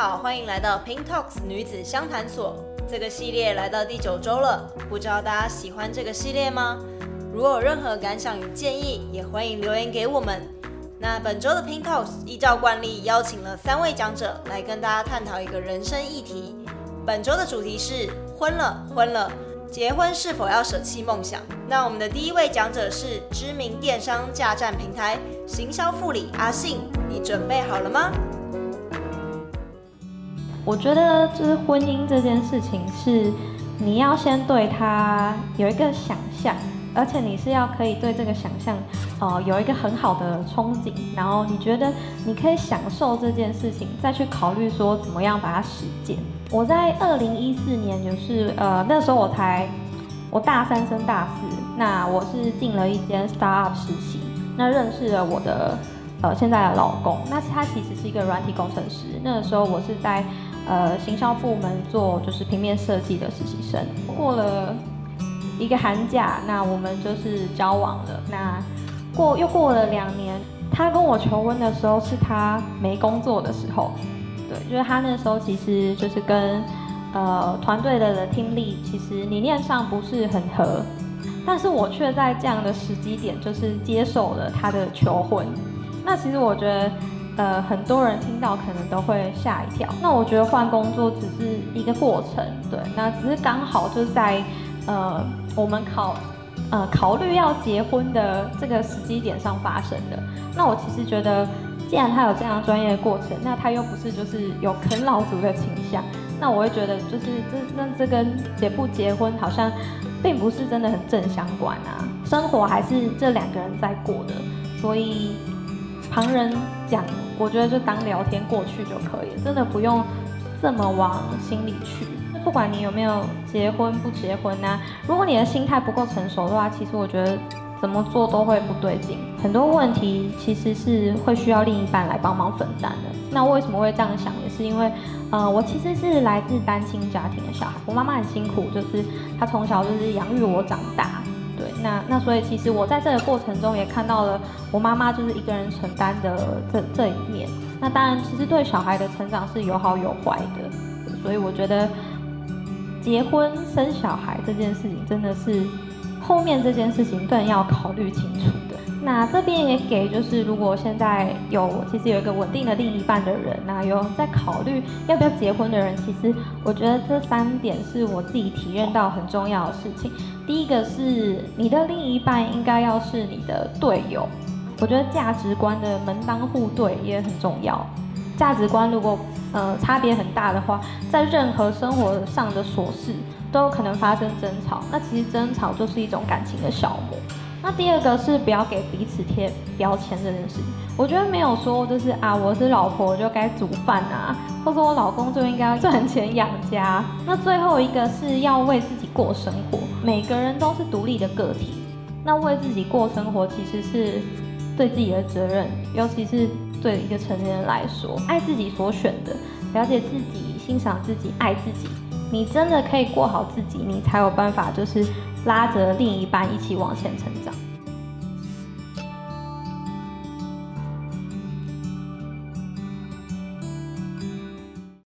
好，欢迎来到 Pink Talks 女子相谈所。这个系列来到第九周了，不知道大家喜欢这个系列吗？如果有任何感想与建议，也欢迎留言给我们。那本周的 Pink Talks 依照惯例邀请了三位讲者来跟大家探讨一个人生议题。本周的主题是婚了，婚了，结婚是否要舍弃梦想？那我们的第一位讲者是知名电商架站平台行销副理阿信，你准备好了吗？我觉得就是婚姻这件事情，是你要先对他有一个想象，而且你是要可以对这个想象，呃，有一个很好的憧憬，然后你觉得你可以享受这件事情，再去考虑说怎么样把它实践。我在二零一四年，就是呃那时候我才我大三升大四，那我是进了一间 startup 实习，那认识了我的呃现在的老公，那他其实是一个软体工程师，那个时候我是在。呃，行销部门做就是平面设计的实习生，过了一个寒假，那我们就是交往了。那过又过了两年，他跟我求婚的时候是他没工作的时候，对，就是他那时候其实就是跟呃团队的的听力其实理念上不是很合，但是我却在这样的时机点就是接受了他的求婚。那其实我觉得。呃，很多人听到可能都会吓一跳。那我觉得换工作只是一个过程，对，那只是刚好就在呃我们考呃考虑要结婚的这个时机点上发生的。那我其实觉得，既然他有这样专业的过程，那他又不是就是有啃老族的倾向，那我会觉得就是这那这跟结不结婚好像并不是真的很正相关啊。生活还是这两个人在过的，所以旁人讲。我觉得就当聊天过去就可以，真的不用这么往心里去。不管你有没有结婚不结婚呐、啊，如果你的心态不够成熟的话，其实我觉得怎么做都会不对劲。很多问题其实是会需要另一半来帮忙分担的。那为什么会这样想？也是因为，呃，我其实是来自单亲家庭的小孩，我妈妈很辛苦，就是她从小就是养育我长大。那那所以其实我在这个过程中也看到了我妈妈就是一个人承担的这这一面。那当然，其实对小孩的成长是有好有坏的。所以我觉得结婚生小孩这件事情真的是后面这件事情更要考虑清楚。那这边也给就是如果现在有其实有一个稳定的另一半的人，那有在考虑要不要结婚的人，其实我觉得这三点是我自己体验到很重要的事情。第一个是你的另一半应该要是你的队友，我觉得价值观的门当户对也很重要。价值观如果呃差别很大的话，在任何生活上的琐事都有可能发生争吵，那其实争吵就是一种感情的消磨。那第二个是不要给彼此贴标签这件事情，我觉得没有说就是啊，我是老婆就该煮饭啊，或者我老公就应该赚钱养家。那最后一个是要为自己过生活，每个人都是独立的个体，那为自己过生活其实是对自己的责任，尤其是对一个成年人来说，爱自己所选的，了解自己，欣赏自己，爱自己，你真的可以过好自己，你才有办法就是。拉着另一半一起往前成长。